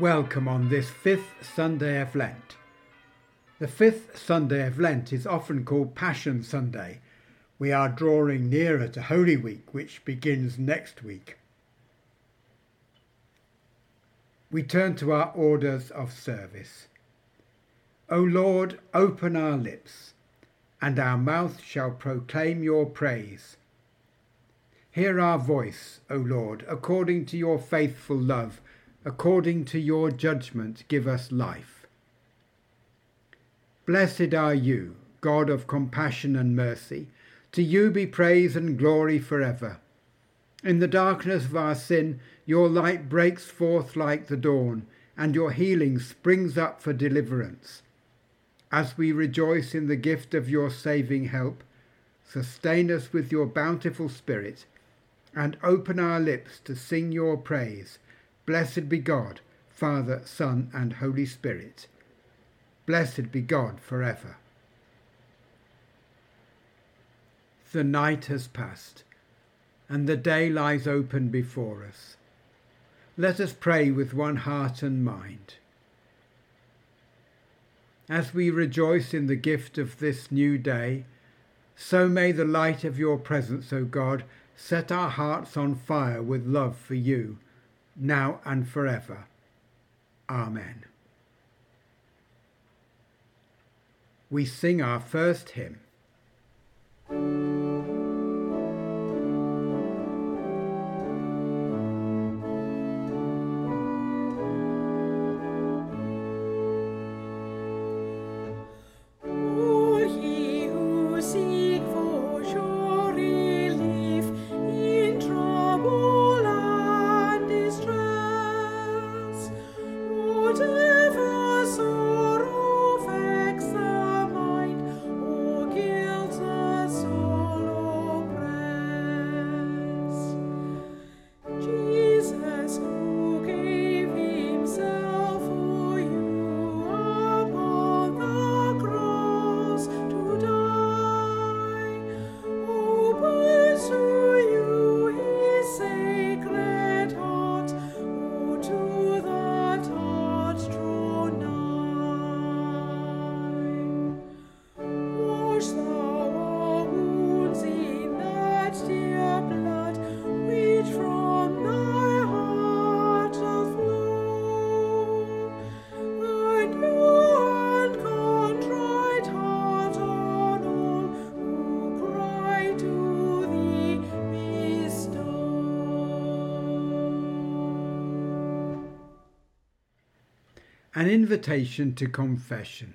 Welcome on this fifth Sunday of Lent. The fifth Sunday of Lent is often called Passion Sunday. We are drawing nearer to Holy Week, which begins next week. We turn to our orders of service. O Lord, open our lips, and our mouth shall proclaim your praise. Hear our voice, O Lord, according to your faithful love, according to your judgment, give us life. Blessed are you, God of compassion and mercy. To you be praise and glory forever. In the darkness of our sin, your light breaks forth like the dawn, and your healing springs up for deliverance. As we rejoice in the gift of your saving help, sustain us with your bountiful Spirit and open our lips to sing your praise. Blessed be God, Father, Son, and Holy Spirit. Blessed be God forever. The night has passed, and the day lies open before us. Let us pray with one heart and mind. As we rejoice in the gift of this new day, so may the light of your presence, O God, set our hearts on fire with love for you, now and forever. Amen. We sing our first hymn. An invitation to confession.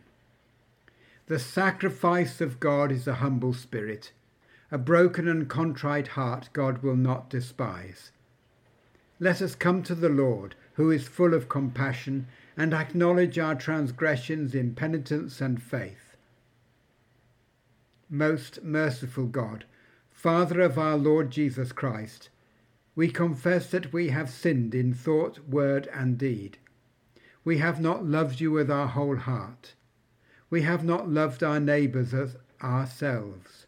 The sacrifice of God is a humble spirit. A broken and contrite heart God will not despise. Let us come to the Lord, who is full of compassion, and acknowledge our transgressions in penitence and faith. Most merciful God, Father of our Lord Jesus Christ, we confess that we have sinned in thought, word, and deed we have not loved you with our whole heart. We have not loved our neighbours as ourselves.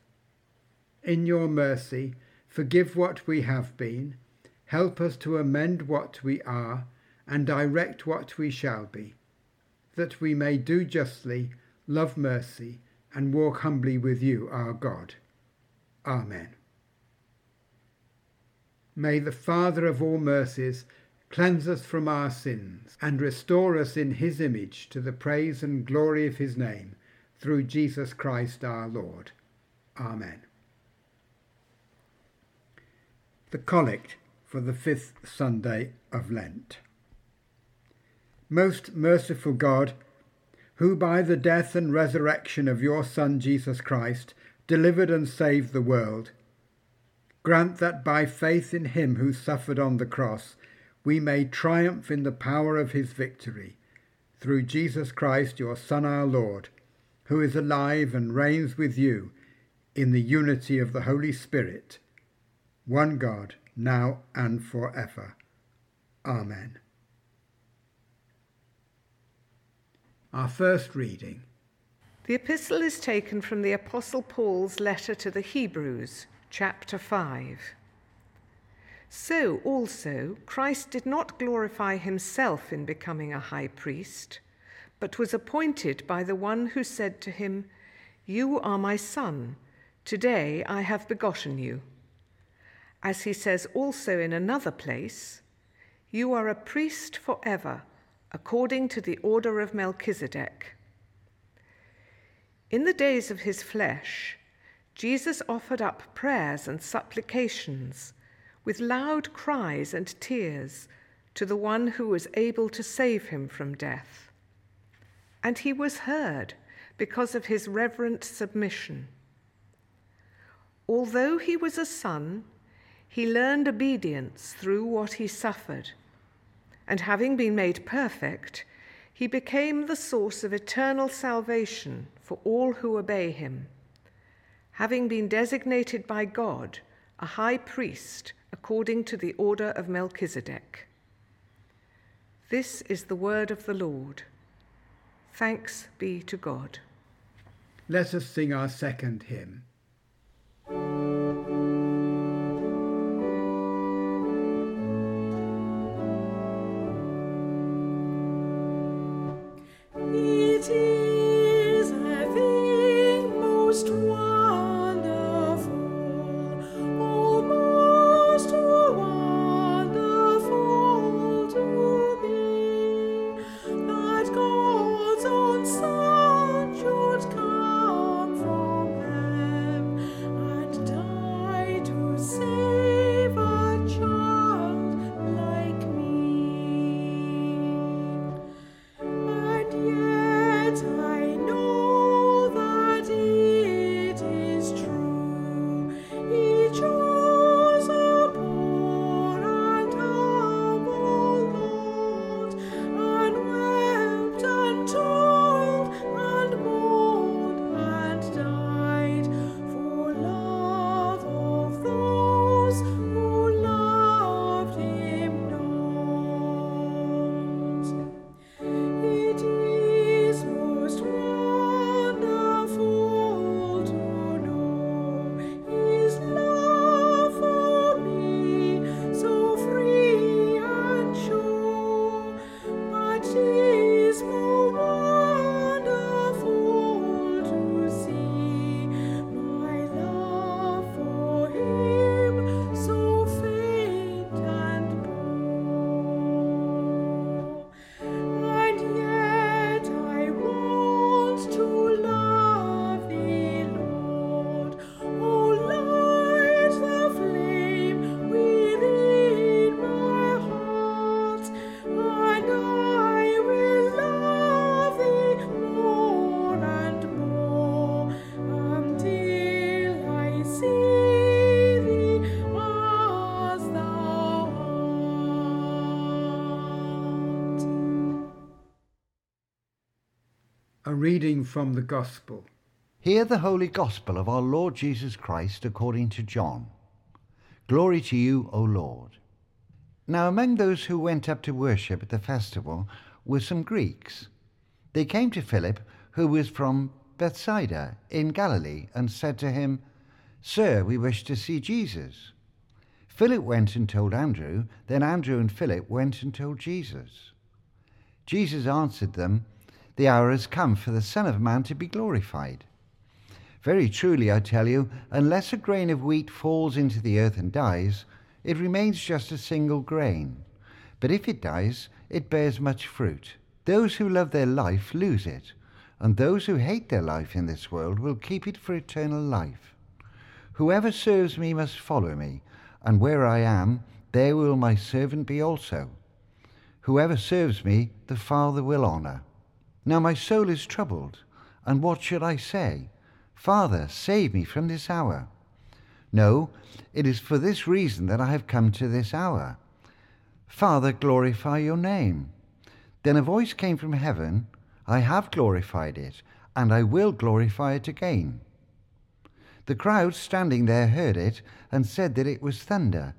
In your mercy, forgive what we have been, help us to amend what we are, and direct what we shall be, that we may do justly, love mercy, and walk humbly with you, our God. Amen. May the Father of all mercies cleanse us from our sins, and restore us in his image to the praise and glory of his name, through Jesus Christ our Lord. Amen. The Collect for the fifth Sunday of Lent. Most merciful God, who by the death and resurrection of your Son Jesus Christ delivered and saved the world, grant that by faith in him who suffered on the cross, we may triumph in the power of his victory, through Jesus Christ, your Son, our Lord, who is alive and reigns with you in the unity of the Holy Spirit, one God, now and for ever. Amen. Our first reading. The epistle is taken from the Apostle Paul's letter to the Hebrews, chapter 5. So also, Christ did not glorify himself in becoming a high priest, but was appointed by the one who said to him, You are my son, today I have begotten you. As he says also in another place, You are a priest forever, according to the order of Melchizedek. In the days of his flesh, Jesus offered up prayers and supplications with loud cries and tears to the one who was able to save him from death. And he was heard because of his reverent submission. Although he was a son, he learned obedience through what he suffered. And having been made perfect, he became the source of eternal salvation for all who obey him, having been designated by God a high priest according to the order of Melchizedek. This is the word of the Lord. Thanks be to God. Let us sing our second hymn. A from the Gospel. Hear the holy Gospel of our Lord Jesus Christ according to John. Glory to you, O Lord. Now, among those who went up to worship at the festival were some Greeks. They came to Philip, who was from Bethsaida in Galilee, and said to him, Sir, we wish to see Jesus. Philip went and told Andrew. Then Andrew and Philip went and told Jesus. Jesus answered them, the hour has come for the Son of Man to be glorified. Very truly, I tell you, unless a grain of wheat falls into the earth and dies, it remains just a single grain. But if it dies, it bears much fruit. Those who love their life lose it, and those who hate their life in this world will keep it for eternal life. Whoever serves me must follow me, and where I am, there will my servant be also. Whoever serves me, the Father will honour. Now my soul is troubled, and what should I say? Father, save me from this hour. No, it is for this reason that I have come to this hour. Father, glorify your name. Then a voice came from heaven I have glorified it, and I will glorify it again. The crowd standing there heard it and said that it was thunder.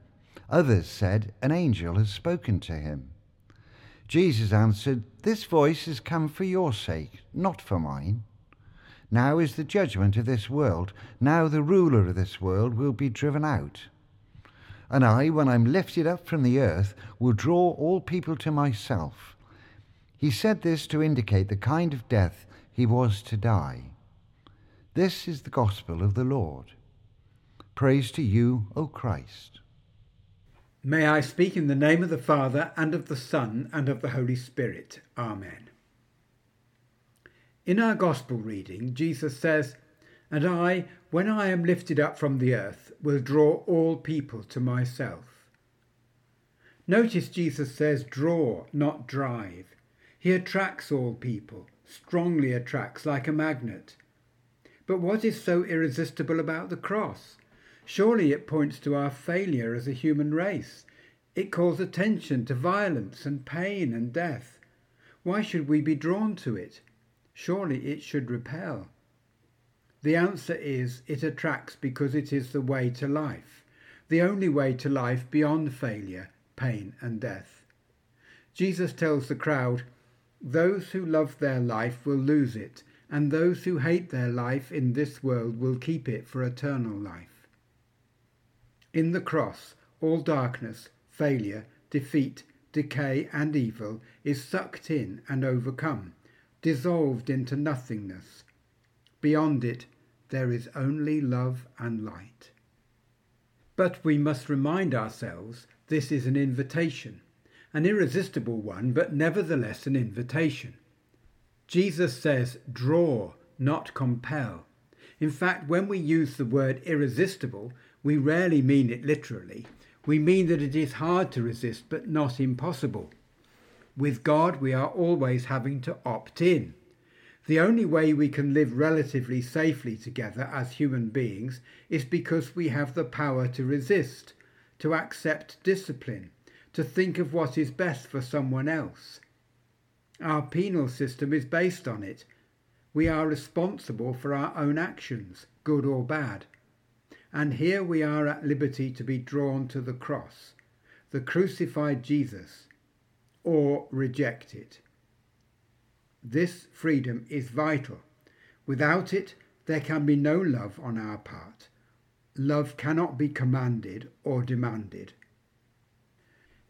Others said, An angel has spoken to him. Jesus answered, This voice has come for your sake, not for mine. Now is the judgment of this world. Now the ruler of this world will be driven out. And I, when I'm lifted up from the earth, will draw all people to myself. He said this to indicate the kind of death he was to die. This is the gospel of the Lord. Praise to you, O Christ. May I speak in the name of the Father, and of the Son, and of the Holy Spirit. Amen. In our Gospel reading, Jesus says, And I, when I am lifted up from the earth, will draw all people to myself. Notice Jesus says draw, not drive. He attracts all people, strongly attracts like a magnet. But what is so irresistible about the cross? Surely it points to our failure as a human race. It calls attention to violence and pain and death. Why should we be drawn to it? Surely it should repel. The answer is it attracts because it is the way to life, the only way to life beyond failure, pain, and death. Jesus tells the crowd, Those who love their life will lose it, and those who hate their life in this world will keep it for eternal life. In the cross, all darkness, failure, defeat, decay, and evil is sucked in and overcome dissolved into nothingness. Beyond it, there is only love and light. But we must remind ourselves this is an invitation, an irresistible one, but nevertheless an invitation. Jesus says, draw, not compel. In fact, when we use the word irresistible, we rarely mean it literally. We mean that it is hard to resist, but not impossible. With God, we are always having to opt in. The only way we can live relatively safely together as human beings is because we have the power to resist, to accept discipline, to think of what is best for someone else. Our penal system is based on it. We are responsible for our own actions, good or bad. And here we are at liberty to be drawn to the cross, the crucified Jesus, or reject it. This freedom is vital. Without it, there can be no love on our part. Love cannot be commanded or demanded.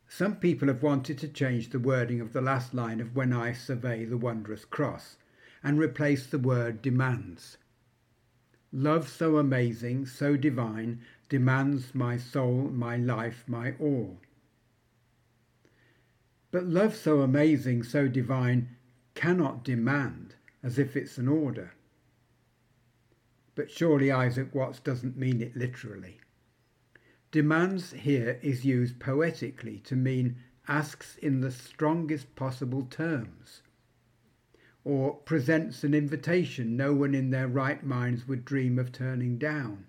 Some people have wanted to change the wording of the last line of When I Survey the Wondrous Cross and replace the word demands. Love so amazing, so divine, demands my soul, my life, my all. But love so amazing, so divine, cannot demand as if it's an order. But surely Isaac Watts doesn't mean it literally. Demands here is used poetically to mean asks in the strongest possible terms, or presents an invitation no one in their right minds would dream of turning down.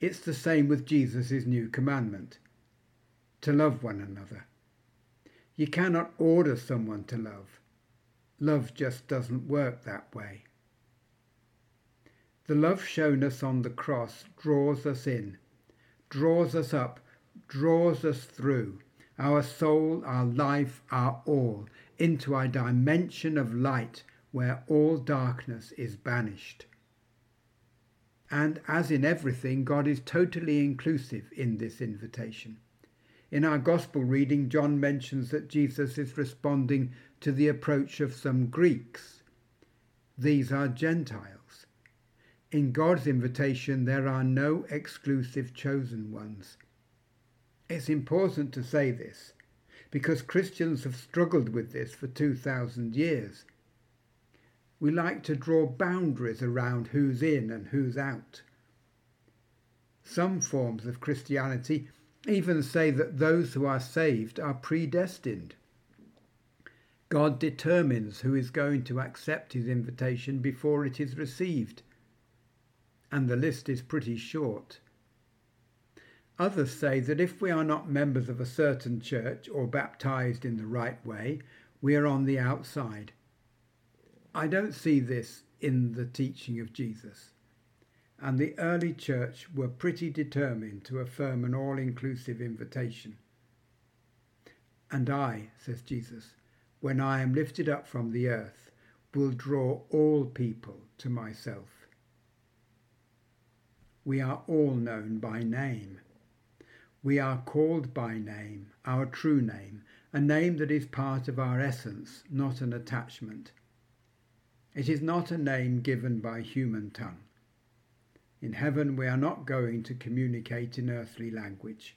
It's the same with Jesus' new commandment to love one another. You cannot order someone to love. Love just doesn't work that way. The love shown us on the cross draws us in, draws us up, draws us through, our soul, our life, our all, into a dimension of light where all darkness is banished. And as in everything, God is totally inclusive in this invitation. In our Gospel reading, John mentions that Jesus is responding to the approach of some Greeks. These are Gentiles. In God's invitation, there are no exclusive chosen ones. It's important to say this because Christians have struggled with this for 2,000 years. We like to draw boundaries around who's in and who's out. Some forms of Christianity even say that those who are saved are predestined. God determines who is going to accept his invitation before it is received. And the list is pretty short. Others say that if we are not members of a certain church or baptized in the right way, we are on the outside. I don't see this in the teaching of Jesus and the early church were pretty determined to affirm an all inclusive invitation. And I, says Jesus, when I am lifted up from the earth, will draw all people to myself. We are all known by name. We are called by name, our true name, a name that is part of our essence, not an attachment. It is not a name given by human tongue. In heaven, we are not going to communicate in earthly language.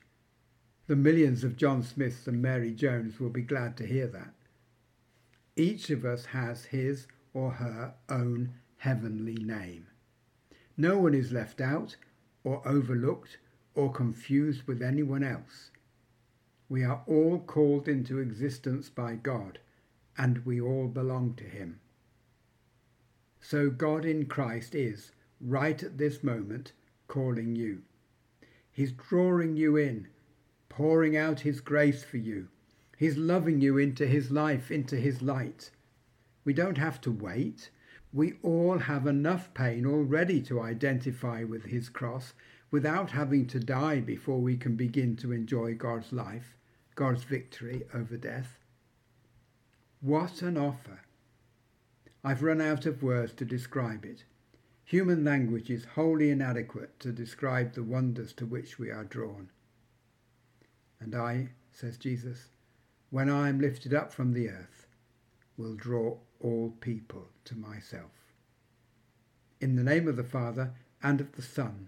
The millions of John Smiths and Mary Jones will be glad to hear that. Each of us has his or her own heavenly name. No one is left out or overlooked or confused with anyone else. We are all called into existence by God, and we all belong to Him. So God in Christ is, right at this moment, calling you. He's drawing you in, pouring out His grace for you. He's loving you into His life, into His light. We don't have to wait. We all have enough pain already to identify with his cross without having to die before we can begin to enjoy God's life, God's victory over death. What an offer! I've run out of words to describe it. Human language is wholly inadequate to describe the wonders to which we are drawn. And I, says Jesus, when I am lifted up from the earth, will draw all people to myself. In the name of the Father, and of the Son,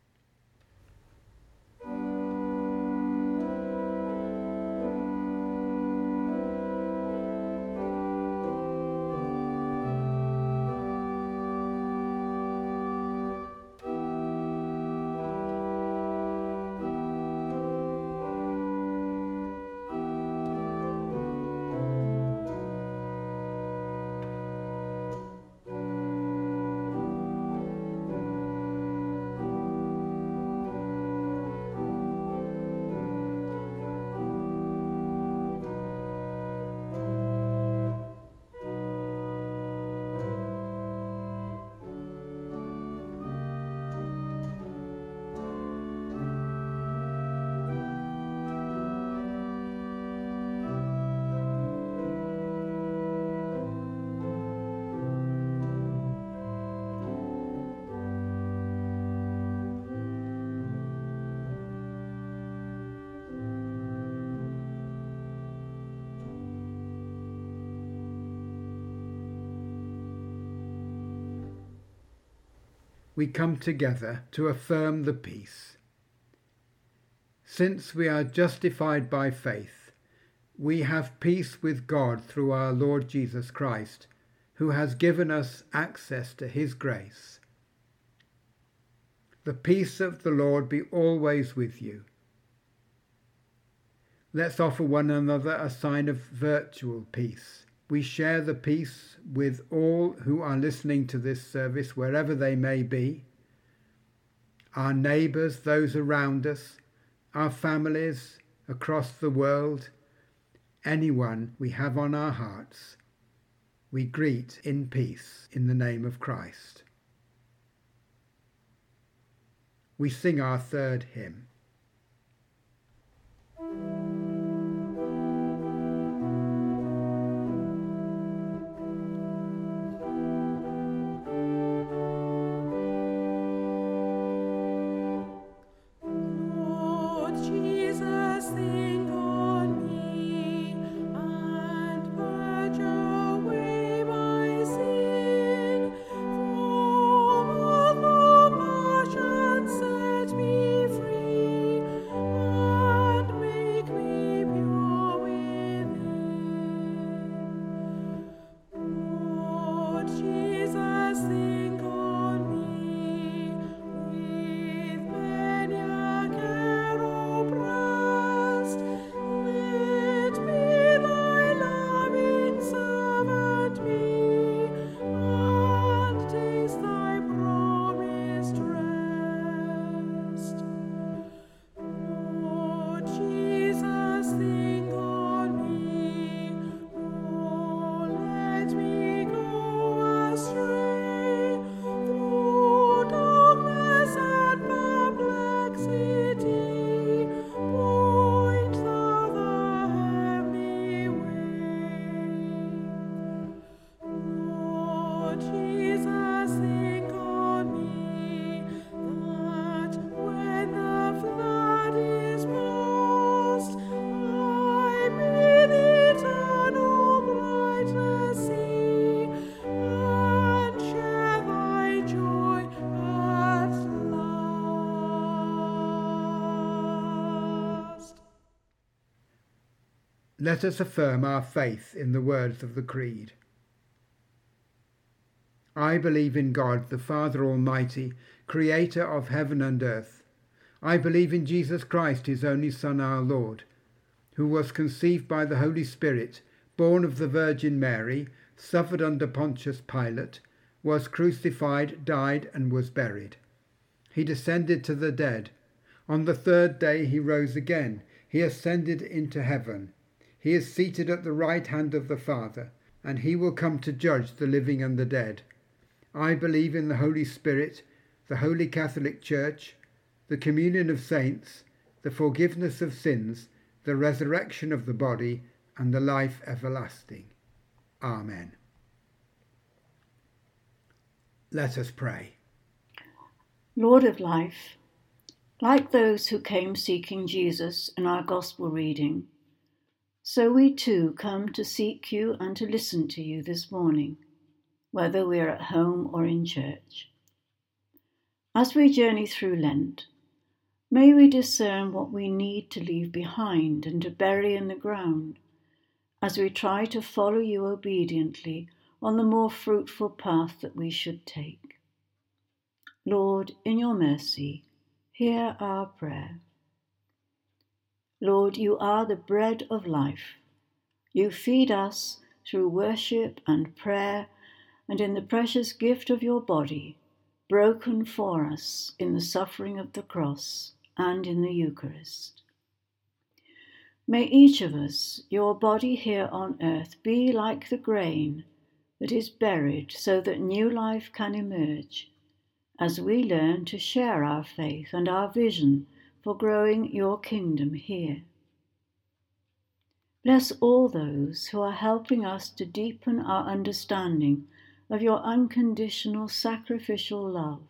We come together to affirm the peace. Since we are justified by faith, we have peace with God through our Lord Jesus Christ, who has given us access to his grace. The peace of the Lord be always with you. Let's offer one another a sign of virtual peace we share the peace with all who are listening to this service, wherever they may be our neighbours, those around us, our families across the world, anyone we have on our hearts. We greet in peace in the name of Christ. We sing our third hymn. Let us affirm our faith in the words of the Creed. I believe in God, the Father Almighty, creator of heaven and earth. I believe in Jesus Christ, his only Son, our Lord, who was conceived by the Holy Spirit, born of the Virgin Mary, suffered under Pontius Pilate, was crucified, died, and was buried. He descended to the dead. On the third day he rose again. He ascended into heaven. He is seated at the right hand of the Father, and he will come to judge the living and the dead. I believe in the Holy Spirit, the Holy Catholic Church, the communion of saints, the forgiveness of sins, the resurrection of the body, and the life everlasting. Amen. Let us pray. Lord of life, like those who came seeking Jesus in our Gospel reading, so we too come to seek you and to listen to you this morning whether we are at home or in church. As we journey through Lent, may we discern what we need to leave behind and to bury in the ground as we try to follow you obediently on the more fruitful path that we should take. Lord, in your mercy, hear our prayer. Lord, you are the bread of life. You feed us through worship and prayer and in the precious gift of your body, broken for us in the suffering of the cross and in the Eucharist. May each of us, your body here on earth, be like the grain that is buried so that new life can emerge as we learn to share our faith and our vision for growing your kingdom here. Bless all those who are helping us to deepen our understanding of your unconditional sacrificial love,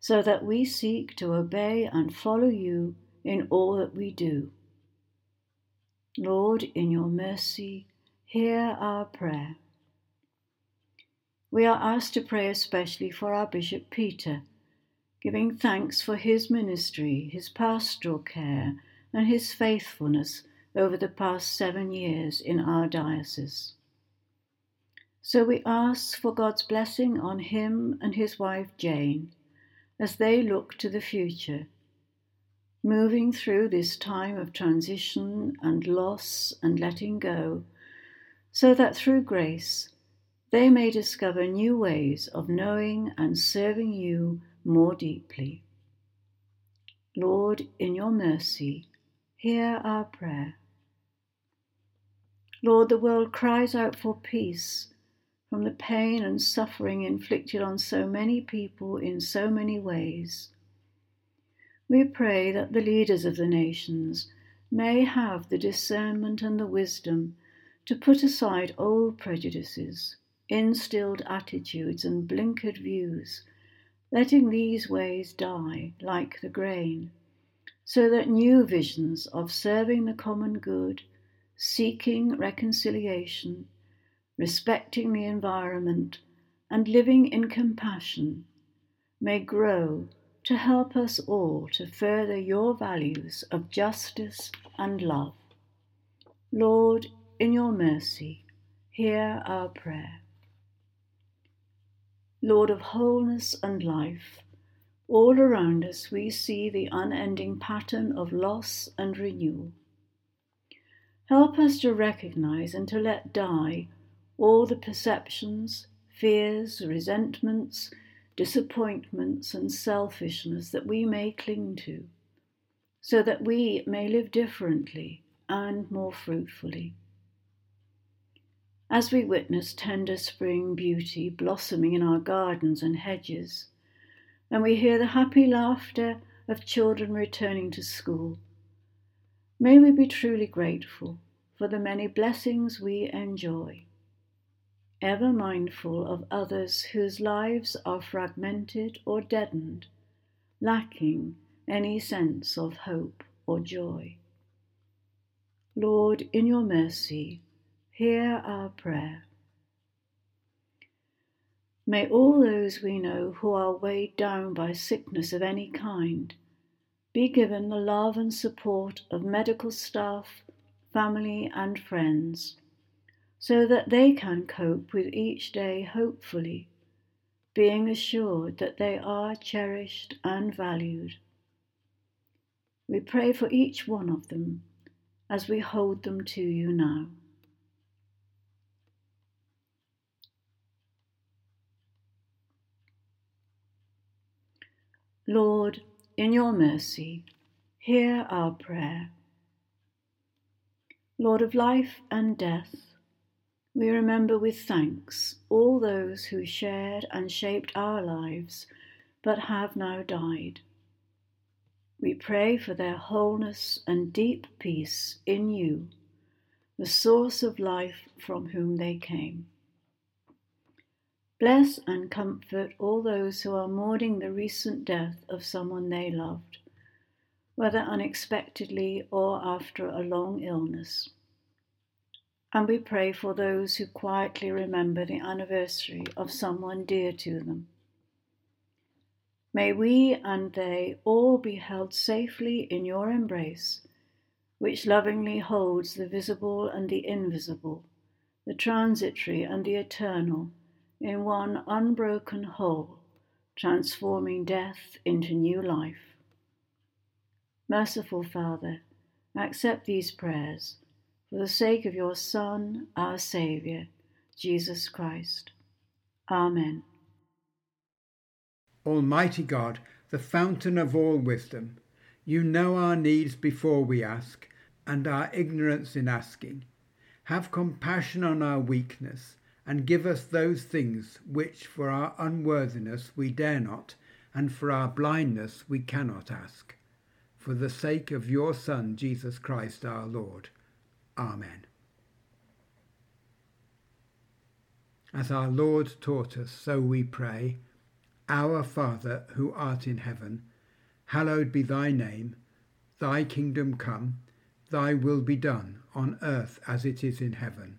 so that we seek to obey and follow you in all that we do. Lord, in your mercy, hear our prayer. We are asked to pray especially for our Bishop Peter, giving thanks for his ministry, his pastoral care, and his faithfulness over the past seven years in our diocese. So we ask for God's blessing on him and his wife Jane as they look to the future, moving through this time of transition and loss and letting go, so that through grace they may discover new ways of knowing and serving you more deeply. Lord, in your mercy, hear our prayer. Lord, the world cries out for peace from the pain and suffering inflicted on so many people in so many ways. We pray that the leaders of the nations may have the discernment and the wisdom to put aside old prejudices, instilled attitudes, and blinkered views, letting these ways die like the grain, so that new visions of serving the common good, seeking reconciliation, respecting the environment, and living in compassion may grow to help us all to further your values of justice and love. Lord, in your mercy, hear our prayer. Lord of wholeness and life, all around us we see the unending pattern of loss and renewal. Help us to recognize and to let die all the perceptions, fears, resentments, disappointments, and selfishness that we may cling to, so that we may live differently and more fruitfully. As we witness tender spring beauty blossoming in our gardens and hedges, and we hear the happy laughter of children returning to school, may we be truly grateful for the many blessings we enjoy ever mindful of others whose lives are fragmented or deadened, lacking any sense of hope or joy. Lord, in your mercy, hear our prayer. May all those we know who are weighed down by sickness of any kind be given the love and support of medical staff, family, and friends, so that they can cope with each day hopefully, being assured that they are cherished and valued. We pray for each one of them as we hold them to you now. Lord, in your mercy, hear our prayer. Lord of life and death, we remember with thanks all those who shared and shaped our lives but have now died. We pray for their wholeness and deep peace in you, the source of life from whom they came. Bless and comfort all those who are mourning the recent death of someone they loved, whether unexpectedly or after a long illness. And we pray for those who quietly remember the anniversary of someone dear to them. May we and they all be held safely in your embrace, which lovingly holds the visible and the invisible, the transitory and the eternal, in one unbroken whole, transforming death into new life. Merciful Father, accept these prayers for the sake of your Son, our Saviour, Jesus Christ. Amen. Almighty God, the fountain of all wisdom, you know our needs before we ask, and our ignorance in asking. Have compassion on our weakness, and give us those things which for our unworthiness we dare not, and for our blindness we cannot ask. For the sake of your Son, Jesus Christ our Lord. Amen. As our Lord taught us, so we pray. Our Father, who art in heaven, hallowed be thy name. Thy kingdom come, thy will be done, on earth as it is in heaven.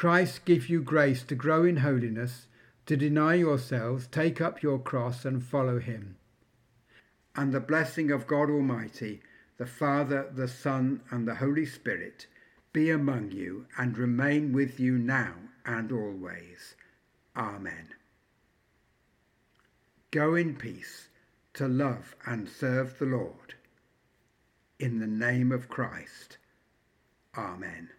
Christ give you grace to grow in holiness, to deny yourselves, take up your cross and follow him. And the blessing of God Almighty, the Father, the Son, and the Holy Spirit be among you and remain with you now and always. Amen. Go in peace to love and serve the Lord. In the name of Christ. Amen.